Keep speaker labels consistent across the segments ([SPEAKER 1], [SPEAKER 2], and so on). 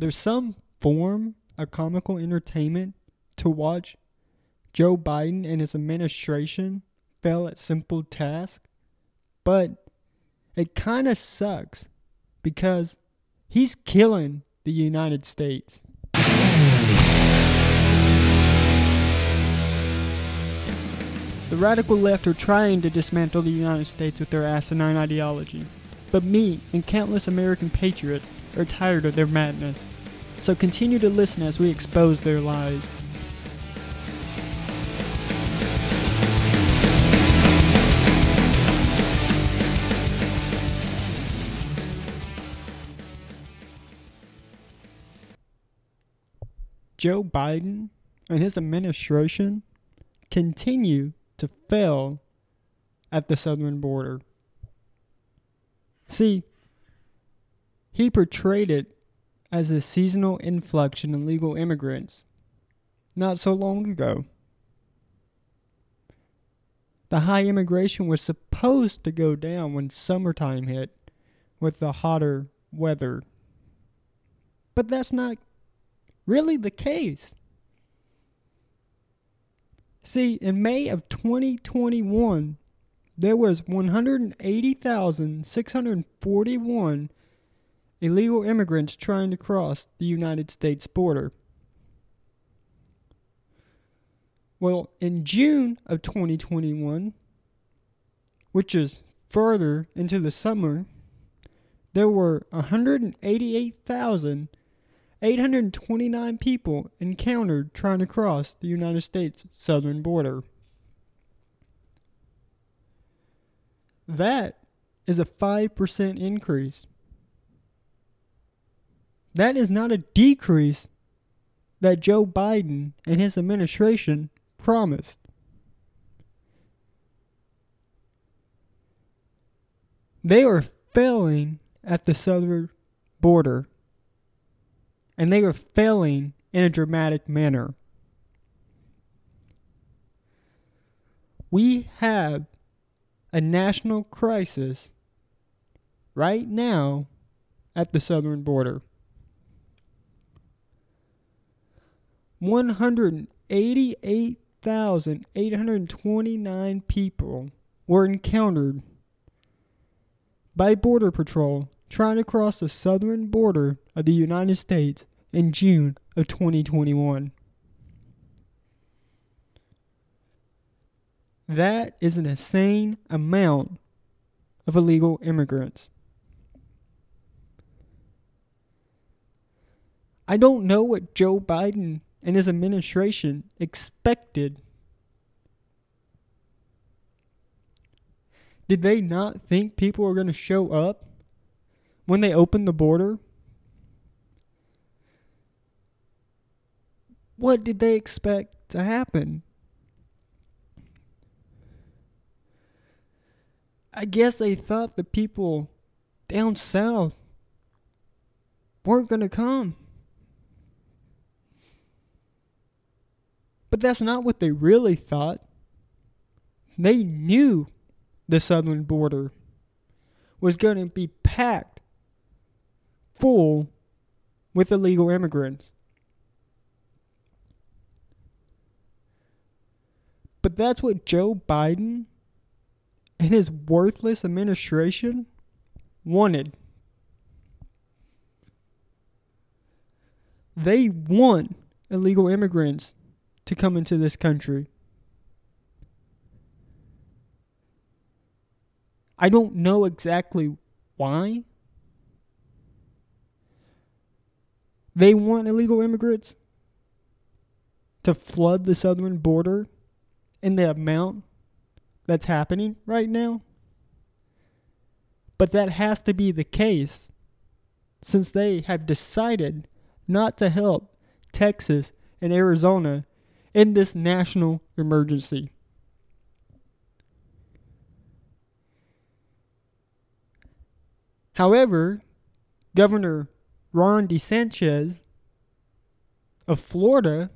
[SPEAKER 1] there's some form of comical entertainment to watch Joe Biden and his administration fail at simple tasks, but it kind of sucks because he's killing the United States. The radical left are trying to dismantle the United States with their asinine ideology. But me and countless American patriots are tired of their madness. So continue to listen as we expose their lies. Joe Biden and his administration continue to fail at the southern border. See, he portrayed it as a seasonal influx in illegal immigrants not so long ago. The high immigration was supposed to go down when summertime hit with the hotter weather. But that's not really the case. See, in May of 2021, there was 180,641 illegal immigrants trying to cross the United States border. Well, in June of 2021, which is further into the summer, there were 188,000 829 people encountered trying to cross the United States southern border. That is a 5% increase. That is not a decrease that Joe Biden and his administration promised. They are failing at the southern border and they are failing in a dramatic manner. We have a national crisis right now at the southern border. 188,829 people were encountered by Border Patrol trying to cross the southern border of the United States in June of 2021. That is an insane amount of illegal immigrants. I don't know what Joe Biden and his administration expected. Did they not think people were going to show up when they opened the border? What did they expect to happen? I guess they thought the people down south weren't going to come. But that's not what they really thought. They knew the southern border was going to be packed full with illegal immigrants. But that's what Joe Biden and his worthless administration wanted. They want illegal immigrants to come into this country. I don't know exactly why. They want illegal immigrants to flood the southern border in the amount that's happening right now. But that has to be the case since they have decided not to help Texas and Arizona in this national emergency. However, Governor Ron DeSantis of Florida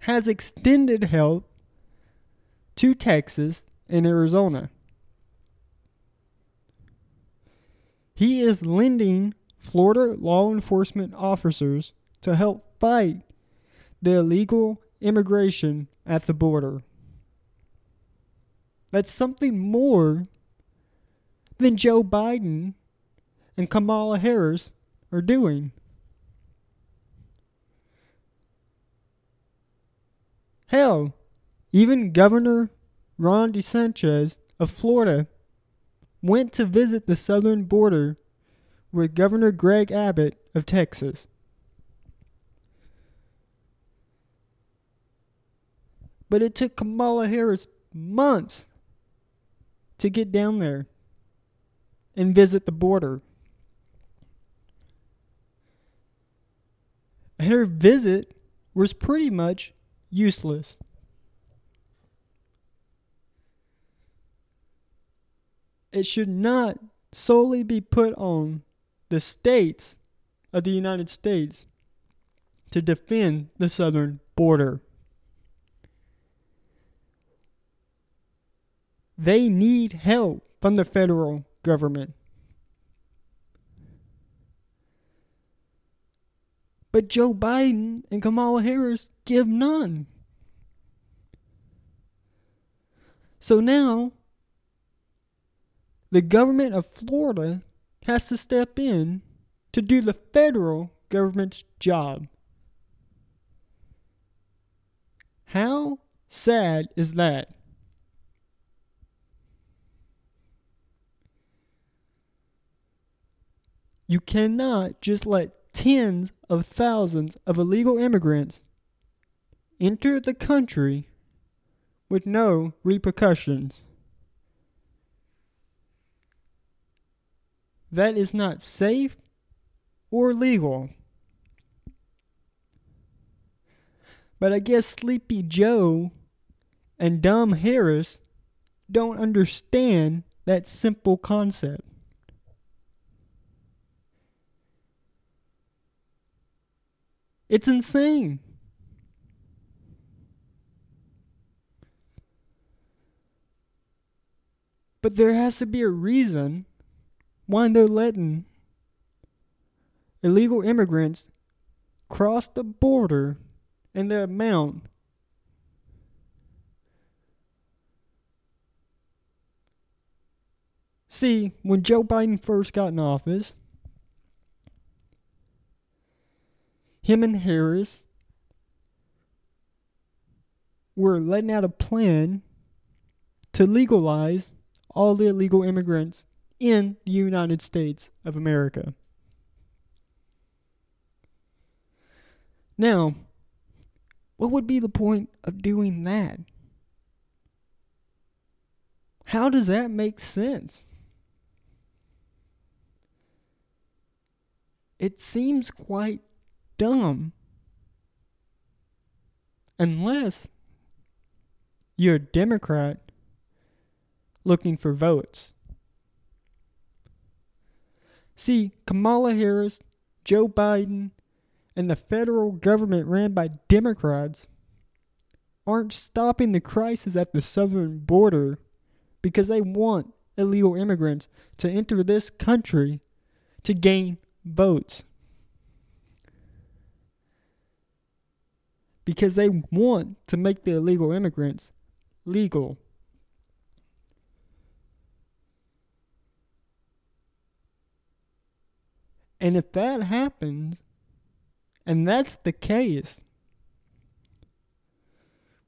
[SPEAKER 1] has extended help to Texas and Arizona. He is lending Florida law enforcement officers to help fight the illegal immigration at the border. That's something more than Joe Biden and Kamala Harris are doing. Hell, even Governor Ron DeSantis of Florida went to visit the southern border with Governor Greg Abbott of Texas. But it took Kamala Harris months to get down there and visit the border. Her visit was pretty much useless. It should not solely be put on the states of the United States to defend the southern border. They need help from the federal government. But Joe Biden and Kamala Harris give none. So now, the government of Florida has to step in to do the federal government's job. How sad is that? You cannot just let tens of thousands of illegal immigrants enter the country with no repercussions. That is not safe or legal. But I guess Sleepy Joe and Dumb Harris don't understand that simple concept. It's insane. But there has to be a reason why they're letting illegal immigrants cross the border and the amount See, when Joe Biden first got in office, him and Harris were letting out a plan to legalize all the illegal immigrants in the United States of America. Now, what would be the point of doing that? How does that make sense? It seems quite dumb. Unless you're a Democrat looking for votes. See, Kamala Harris, Joe Biden, and the federal government ran by Democrats aren't stopping the crisis at the southern border because they want illegal immigrants to enter this country to gain votes. Because they want to make the illegal immigrants legal. And if that happens, and that's the case,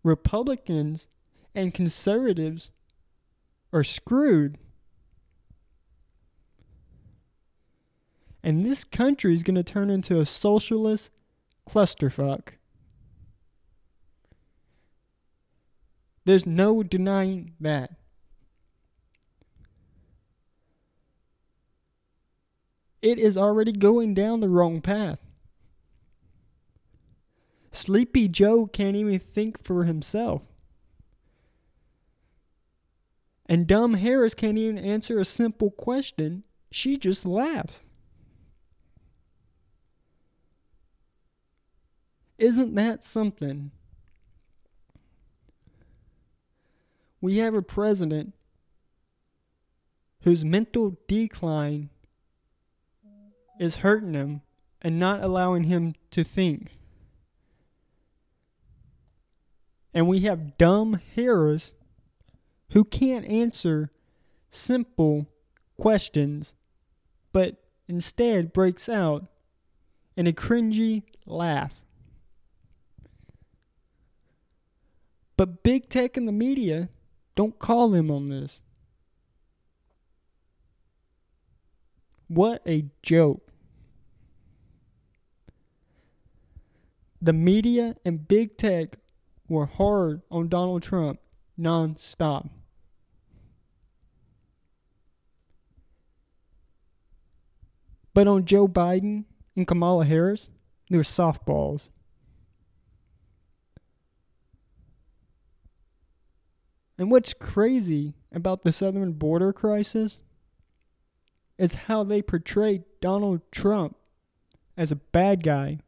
[SPEAKER 1] Republicans and conservatives are screwed. And this country is going to turn into a socialist clusterfuck. There's no denying that. It is already going down the wrong path. Sleepy Joe can't even think for himself. And Dumb Harris can't even answer a simple question. She just laughs. Isn't that something? We have a president whose mental decline is hurting him and not allowing him to think. And we have dumb Harris who can't answer simple questions, but instead breaks out in a cringy laugh. But big tech and the media don't call him on this. What a joke. The media and big tech were hard on Donald Trump non-stop. But on Joe Biden and Kamala Harris, they're softballs. And what's crazy about the southern border crisis is how they portray Donald Trump as a bad guy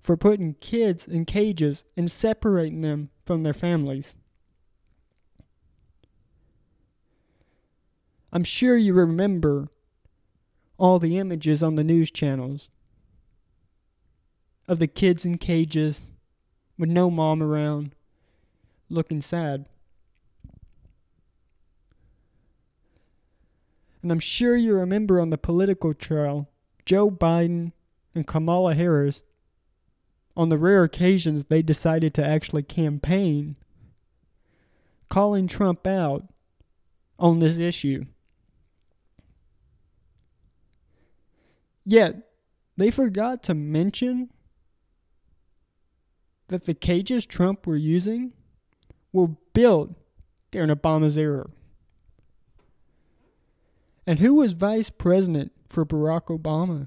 [SPEAKER 1] for putting kids in cages and separating them from their families. I'm sure you remember all the images on the news channels of the kids in cages with no mom around looking sad. And I'm sure you remember on the political trail, Joe Biden and Kamala Harris, on the rare occasions they decided to actually campaign, calling Trump out on this issue. Yet, they forgot to mention that the cages Trump were using were built during Obama's era. And who was vice president for Barack Obama?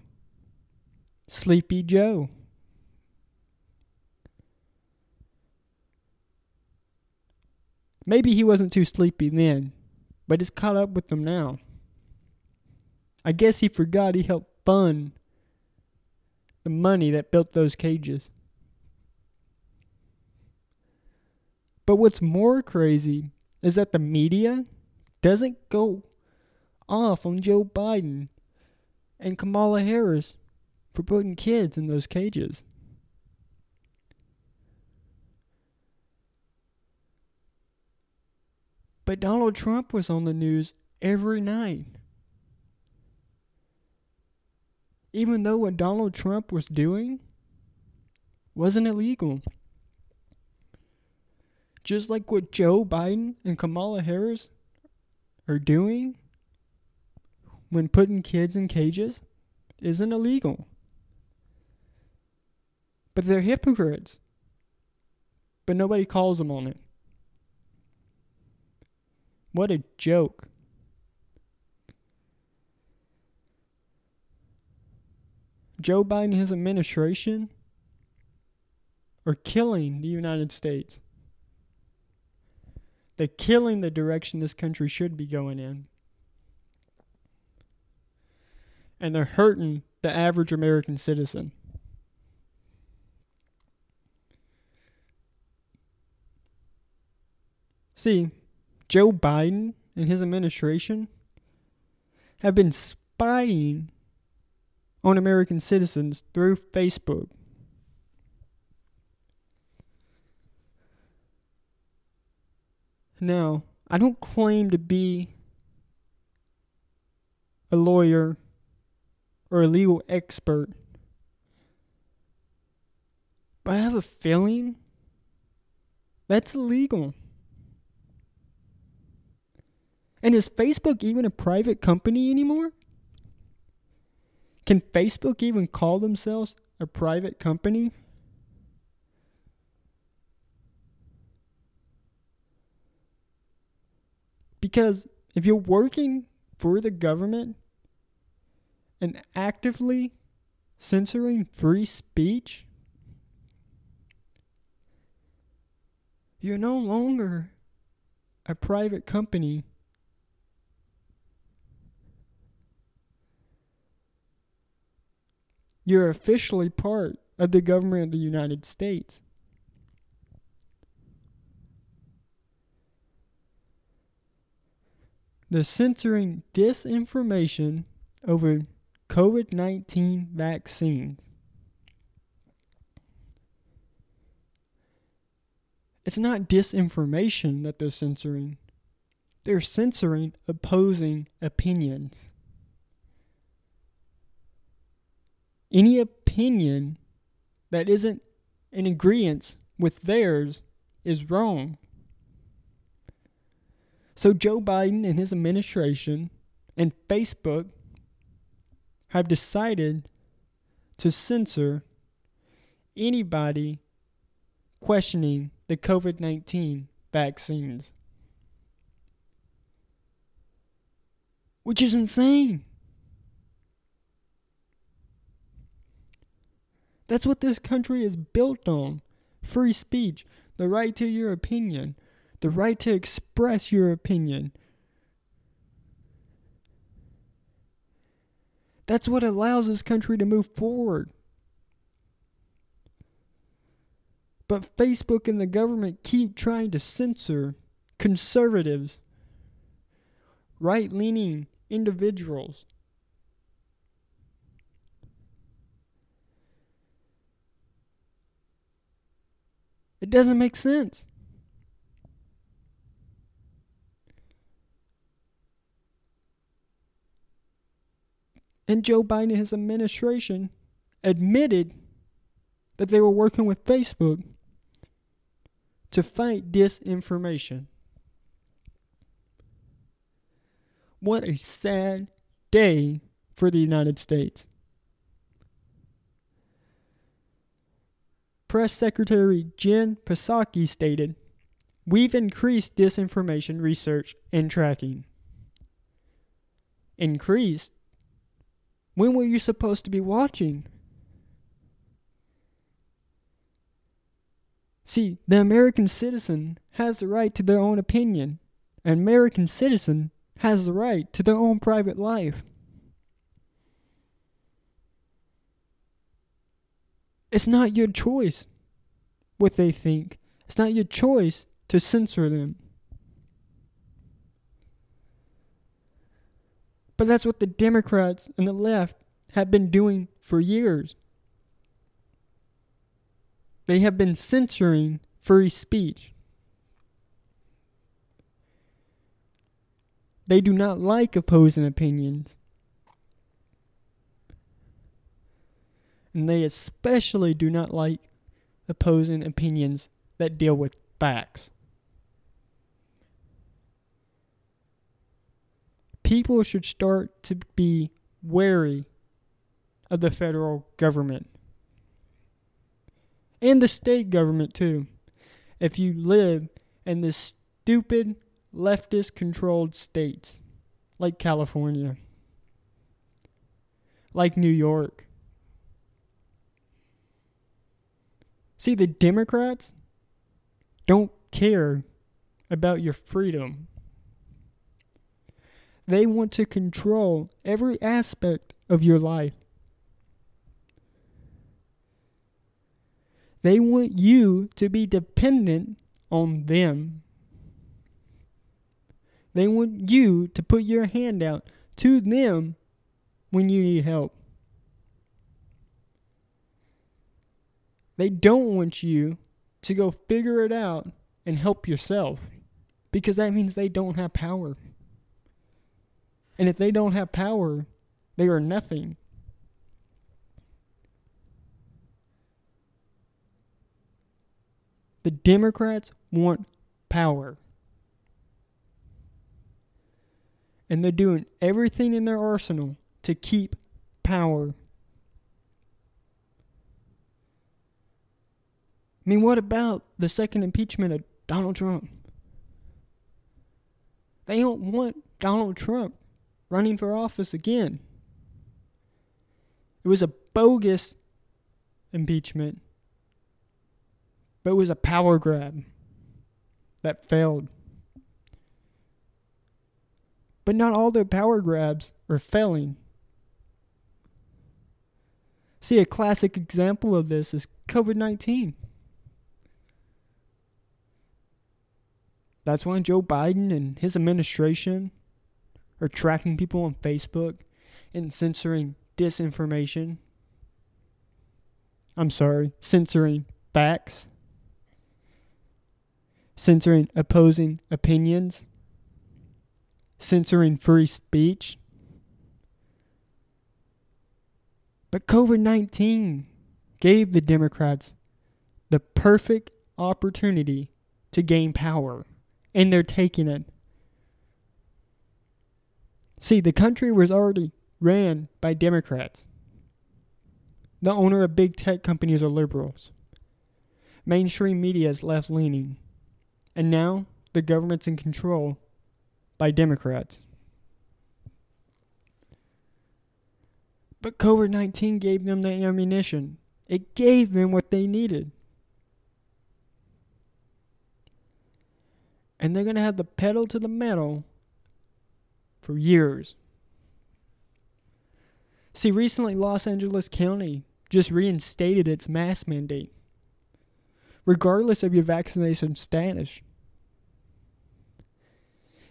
[SPEAKER 1] Sleepy Joe. Maybe he wasn't too sleepy then, but it's caught up with him now. I guess he forgot he helped fund the money that built those cages. But what's more crazy is that the media doesn't go off on Joe Biden and Kamala Harris for putting kids in those cages. But Donald Trump was on the news every night. Even though what Donald Trump was doing wasn't illegal. Just like what Joe Biden and Kamala Harris are doing when putting kids in cages isn't illegal. But they're hypocrites. But nobody calls them on it. What a joke. Joe Biden and his administration are killing the United States. They're killing the direction this country should be going in. And they're hurting the average American citizen. See, Joe Biden and his administration have been spying on American citizens through Facebook. Now, I don't claim to be a lawyer or a legal expert. But I have a feeling that's illegal. And is Facebook even a private company anymore? Can Facebook even call themselves a private company? Because if you're working for the government, and actively censoring free speech, you're no longer a private company. You're officially part of the government of the United States. The censoring disinformation over COVID 19 vaccines. It's not disinformation that they're censoring, they're censoring opposing opinions. Any opinion that isn't in agreement with theirs is wrong. So Joe Biden and his administration and Facebook have decided to censor anybody questioning the COVID 19 vaccines. Which is insane. That's what this country is built on free speech, the right to your opinion, the right to express your opinion. That's what allows this country to move forward. But Facebook and the government keep trying to censor conservatives, right leaning individuals. It doesn't make sense. And Joe Biden and his administration admitted that they were working with Facebook to fight disinformation. What a sad day for the United States. Press Secretary Jen Psaki stated, We've increased disinformation research and tracking. Increased? When were you supposed to be watching? See, the American citizen has the right to their own opinion. An American citizen has the right to their own private life. It's not your choice what they think. It's not your choice to censor them. But that's what the Democrats and the left have been doing for years. They have been censoring free speech. They do not like opposing opinions. And they especially do not like opposing opinions that deal with facts. People should start to be wary of the federal government and the state government too. If you live in this stupid leftist controlled states like California, like New York. See, the Democrats don't care about your freedom. They want to control every aspect of your life. They want you to be dependent on them. They want you to put your hand out to them when you need help. They don't want you to go figure it out and help yourself because that means they don't have power. And if they don't have power, they are nothing. The Democrats want power. And they're doing everything in their arsenal to keep power. I mean, what about the second impeachment of Donald Trump? They don't want Donald Trump running for office again. It was a bogus impeachment but it was a power grab that failed. But not all the power grabs are failing. See, a classic example of this is COVID 19. That's why Joe Biden and his administration are tracking people on Facebook and censoring disinformation. I'm sorry, censoring facts, censoring opposing opinions, censoring free speech. But COVID 19 gave the Democrats the perfect opportunity to gain power, and they're taking it. See, the country was already ran by Democrats. The owner of big tech companies are liberals. Mainstream media is left leaning. And now the government's in control by Democrats. But COVID 19 gave them the ammunition, it gave them what they needed. And they're going to have the pedal to the metal for years. See, recently Los Angeles County just reinstated its mask mandate, regardless of your vaccination status.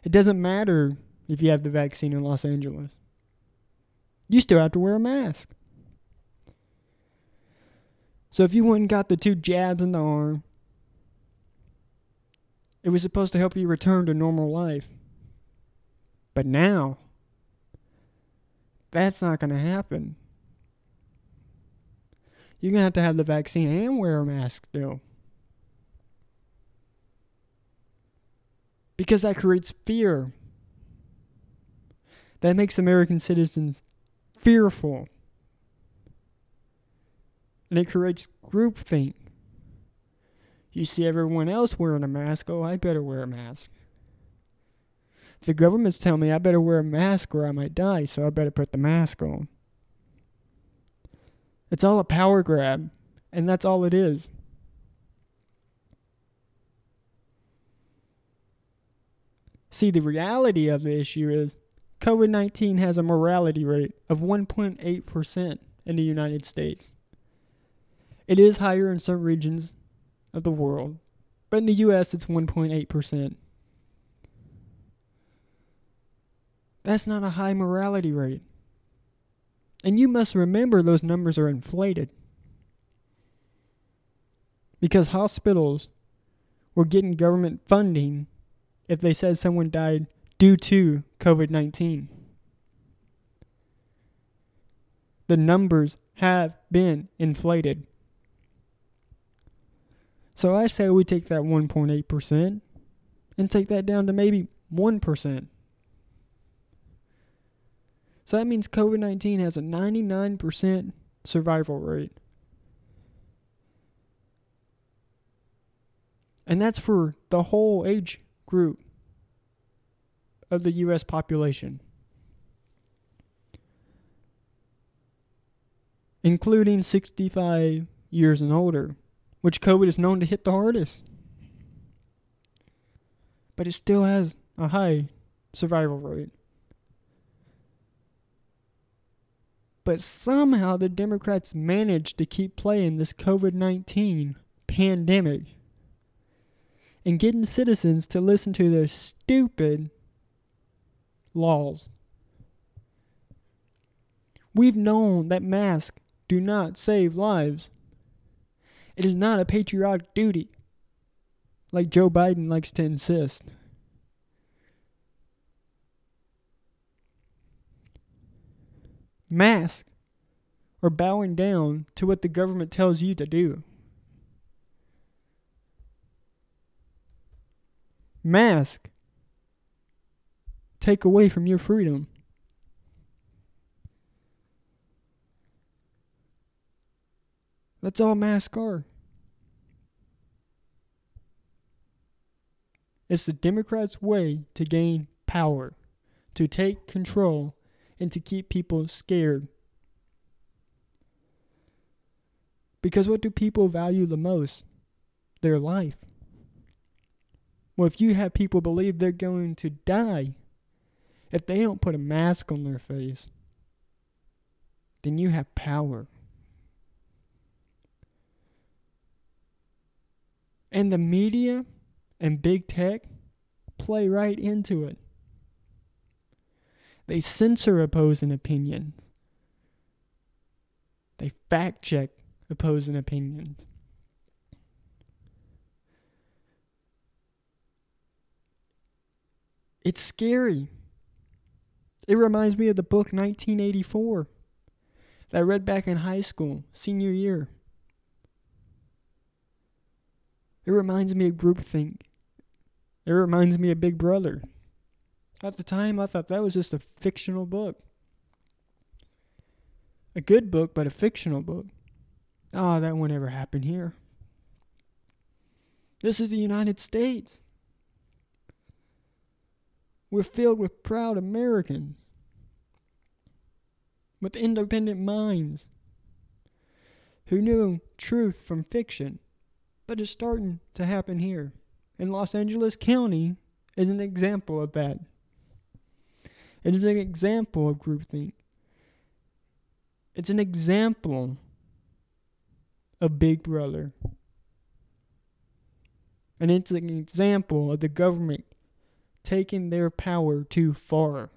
[SPEAKER 1] It doesn't matter if you have the vaccine in Los Angeles, you still have to wear a mask. So if you went and got the two jabs in the arm, it was supposed to help you return to normal life. But now, that's not going to happen. You're going to have to have the vaccine and wear a mask still. Because that creates fear. That makes American citizens fearful. And it creates groupthink. You see everyone else wearing a mask, oh, I better wear a mask. The government's telling me I better wear a mask or I might die, so I better put the mask on. It's all a power grab, and that's all it is. See, the reality of the issue is COVID 19 has a mortality rate of 1.8% in the United States. It is higher in some regions of the world, but in the US it's 1.8%. That's not a high mortality rate. And you must remember those numbers are inflated. Because hospitals were getting government funding if they said someone died due to COVID 19. The numbers have been inflated. So I say we take that 1.8% and take that down to maybe 1%. So that means COVID 19 has a 99% survival rate. And that's for the whole age group of the U.S. population, including 65 years and older, which COVID is known to hit the hardest. But it still has a high survival rate. But somehow the Democrats managed to keep playing this COVID 19 pandemic and getting citizens to listen to their stupid laws. We've known that masks do not save lives. It is not a patriotic duty, like Joe Biden likes to insist. Mask or bowing down to what the government tells you to do. Mask take away from your freedom. That's all masks are. It's the Democrats' way to gain power, to take control and to keep people scared. Because what do people value the most? Their life. Well, if you have people believe they're going to die if they don't put a mask on their face, then you have power. And the media and big tech play right into it. They censor opposing opinions. They fact check opposing opinions. It's scary. It reminds me of the book 1984 that I read back in high school, senior year. It reminds me of groupthink. It reminds me of Big Brother. At the time, I thought that was just a fictional book. A good book, but a fictional book. Oh, that won't ever happen here. This is the United States. We're filled with proud Americans, with independent minds, who knew truth from fiction. But it's starting to happen here. And Los Angeles County is an example of that. It is an example of groupthink. It's an example of Big Brother. And it's an example of the government taking their power too far.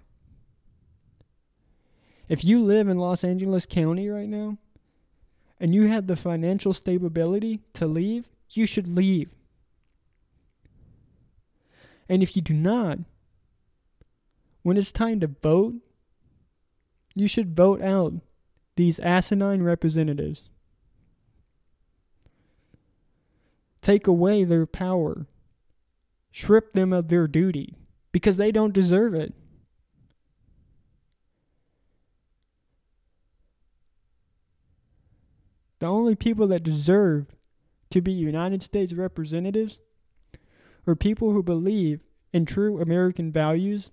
[SPEAKER 1] If you live in Los Angeles County right now and you have the financial stability to leave, you should leave. And if you do not, when it's time to vote, you should vote out these asinine representatives. Take away their power, strip them of their duty because they don't deserve it. The only people that deserve to be United States representatives are people who believe in true American values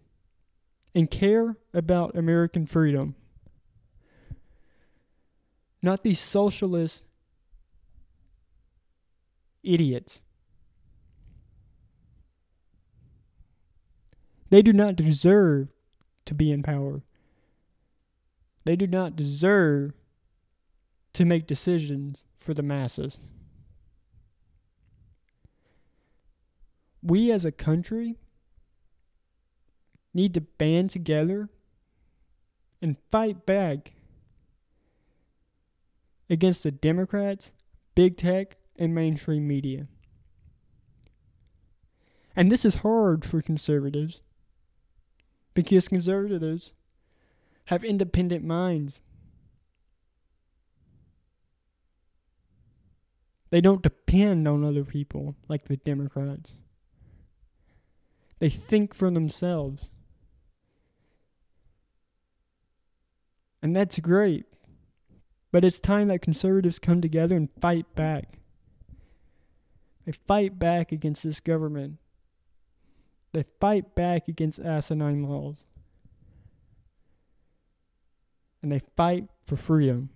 [SPEAKER 1] and care about American freedom. Not these socialist idiots. They do not deserve to be in power. They do not deserve to make decisions for the masses. We as a country need to band together and fight back against the Democrats, big tech, and mainstream media. And this is hard for conservatives because conservatives have independent minds. They don't depend on other people like the Democrats. They think for themselves. And that's great. But it's time that conservatives come together and fight back. They fight back against this government. They fight back against asinine laws. And they fight for freedom.